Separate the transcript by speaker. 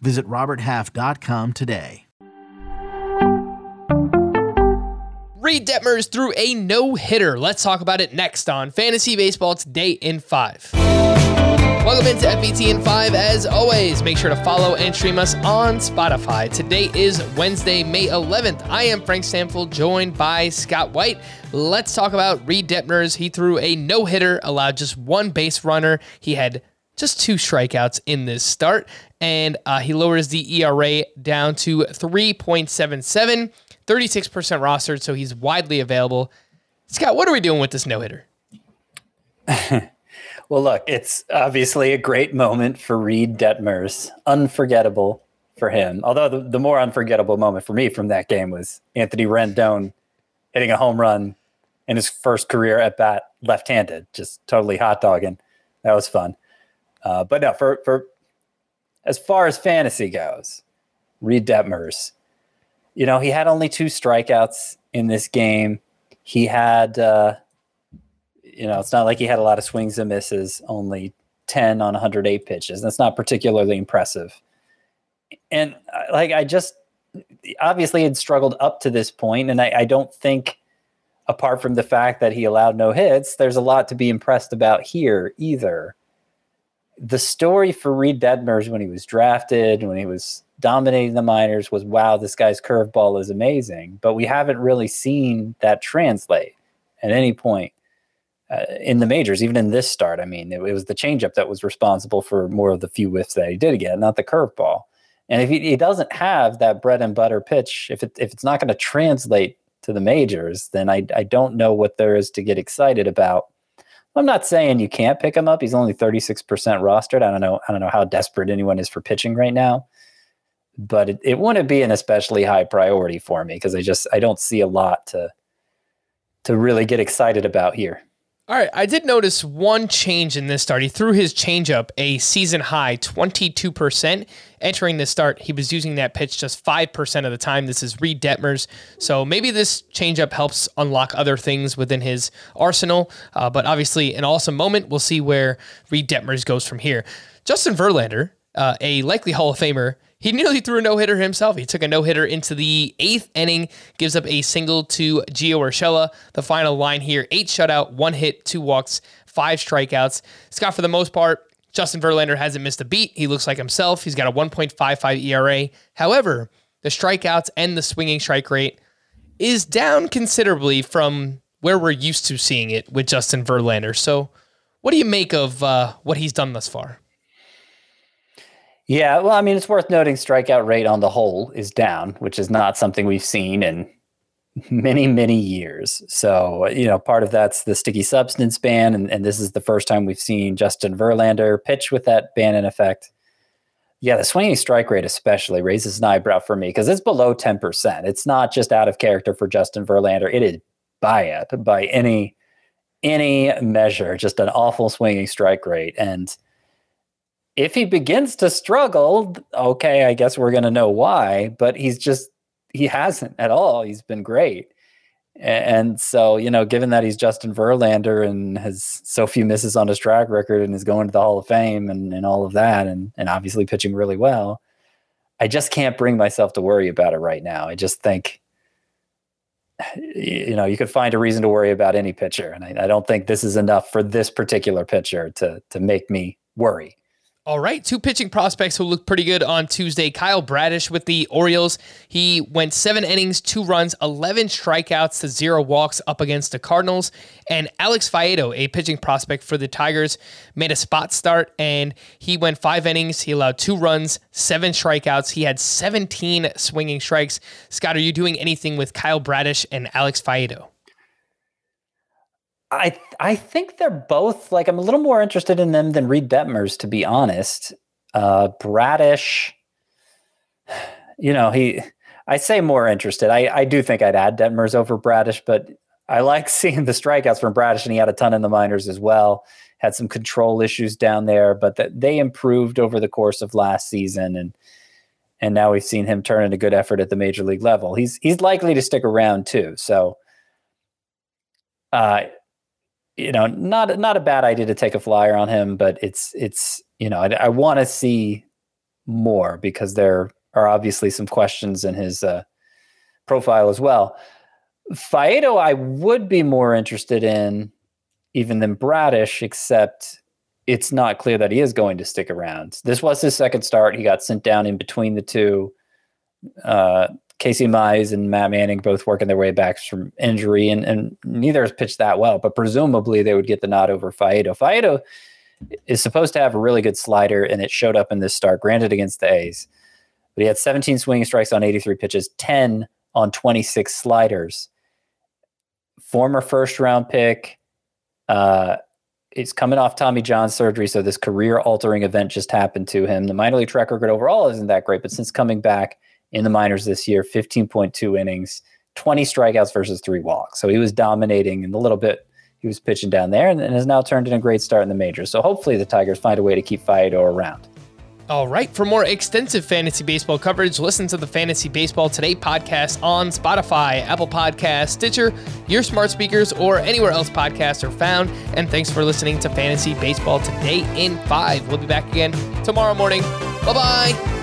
Speaker 1: Visit RobertHalf.com today.
Speaker 2: Reid Detmers threw a no hitter. Let's talk about it next on Fantasy Baseball Today in 5. Welcome into FBT in 5. As always, make sure to follow and stream us on Spotify. Today is Wednesday, May 11th. I am Frank Stampfl, joined by Scott White. Let's talk about Reid Detmers. He threw a no hitter, allowed just one base runner. He had just two strikeouts in this start, and uh, he lowers the ERA down to 3.77, 36% rostered, so he's widely available. Scott, what are we doing with this no hitter?
Speaker 3: well, look, it's obviously a great moment for Reid Detmers. Unforgettable for him. Although the, the more unforgettable moment for me from that game was Anthony Rendon hitting a home run in his first career at bat left handed, just totally hot dogging. That was fun. Uh, but no, for for as far as fantasy goes, Reid Detmers, you know, he had only two strikeouts in this game. He had, uh, you know, it's not like he had a lot of swings and misses, only 10 on 108 pitches. That's not particularly impressive. And uh, like, I just obviously had struggled up to this point, and I, I don't think, apart from the fact that he allowed no hits, there's a lot to be impressed about here either the story for Reid Detmers when he was drafted, when he was dominating the minors, was wow, this guy's curveball is amazing. But we haven't really seen that translate at any point uh, in the majors, even in this start. I mean, it, it, was the changeup that was responsible for more of the few whiffs that he did again, not the curveball. And if he, he doesn't have that bread and butter pitch, if it, if it's not going to translate to the majors, then I, I don't know what there is to get excited about I'm not saying you can't pick him up. He's only 36% rostered. I don't know. I don't know how desperate anyone is for pitching right now, but it, it wouldn't be an especially high priority for me because I just I don't see a lot to to really get excited about here.
Speaker 2: All right, I did notice one change in this start. He threw his changeup a season high 22%. Entering this start, he was using that pitch just 5% of the time. This is Reid Detmers. So maybe this changeup helps unlock other things within his arsenal. Uh, but obviously, an awesome moment. We'll see where Reid Detmers goes from here. Justin Verlander, uh, a likely Hall of Famer, he nearly threw a no hitter himself. He took a no hitter into the eighth inning, gives up a single to Gio Urshela. The final line here eight shutout, one hit, two walks, five strikeouts. Scott, for the most part, Justin Verlander hasn't missed a beat. He looks like himself. He's got a 1.55 ERA. However, the strikeouts and the swinging strike rate is down considerably from where we're used to seeing it with Justin Verlander. So, what do you make of uh, what he's done thus far?
Speaker 3: Yeah, well, I mean, it's worth noting strikeout rate on the whole is down, which is not something we've seen in many, many years. So, you know, part of that's the sticky substance ban, and, and this is the first time we've seen Justin Verlander pitch with that ban in effect. Yeah, the swinging strike rate especially raises an eyebrow for me because it's below 10%. It's not just out of character for Justin Verlander. It is by it by any any measure, just an awful swinging strike rate. And if he begins to struggle, okay, I guess we're going to know why, but he's just, he hasn't at all. He's been great. And so, you know, given that he's Justin Verlander and has so few misses on his track record and is going to the Hall of Fame and, and all of that, and, and obviously pitching really well, I just can't bring myself to worry about it right now. I just think, you know, you could find a reason to worry about any pitcher. And I, I don't think this is enough for this particular pitcher to, to make me worry.
Speaker 2: All right, two pitching prospects who looked pretty good on Tuesday. Kyle Bradish with the Orioles. He went seven innings, two runs, 11 strikeouts to zero walks up against the Cardinals. And Alex Faedo, a pitching prospect for the Tigers, made a spot start and he went five innings. He allowed two runs, seven strikeouts. He had 17 swinging strikes. Scott, are you doing anything with Kyle Bradish and Alex Faedo?
Speaker 3: I I think they're both like I'm a little more interested in them than Reid Detmers, to be honest. Uh, Bradish, you know, he I say more interested. I, I do think I'd add Detmers over Bradish, but I like seeing the strikeouts from Bradish, and he had a ton in the minors as well. Had some control issues down there, but that they improved over the course of last season, and and now we've seen him turn in a good effort at the major league level. He's he's likely to stick around too. So, uh, you know, not not a bad idea to take a flyer on him, but it's it's you know I, I want to see more because there are obviously some questions in his uh, profile as well. Faedo, I would be more interested in even than Bradish, except it's not clear that he is going to stick around. This was his second start. He got sent down in between the two. Uh, Casey Mize and Matt Manning both working their way back from injury, and, and neither has pitched that well, but presumably they would get the nod over Faedo. Faedo is supposed to have a really good slider, and it showed up in this start, granted against the A's. But he had 17 swinging strikes on 83 pitches, 10 on 26 sliders former first round pick. Uh, he's coming off Tommy John surgery, so this career altering event just happened to him. The minor league track record overall isn't that great, but since coming back in the minors this year, 15.2 innings, 20 strikeouts versus three walks. So he was dominating in the little bit he was pitching down there and, and has now turned in a great start in the majors. So hopefully the Tigers find a way to keep Faedo around.
Speaker 2: All right. For more extensive fantasy baseball coverage, listen to the Fantasy Baseball Today podcast on Spotify, Apple Podcasts, Stitcher, your smart speakers, or anywhere else podcasts are found. And thanks for listening to Fantasy Baseball Today in 5. We'll be back again tomorrow morning. Bye bye.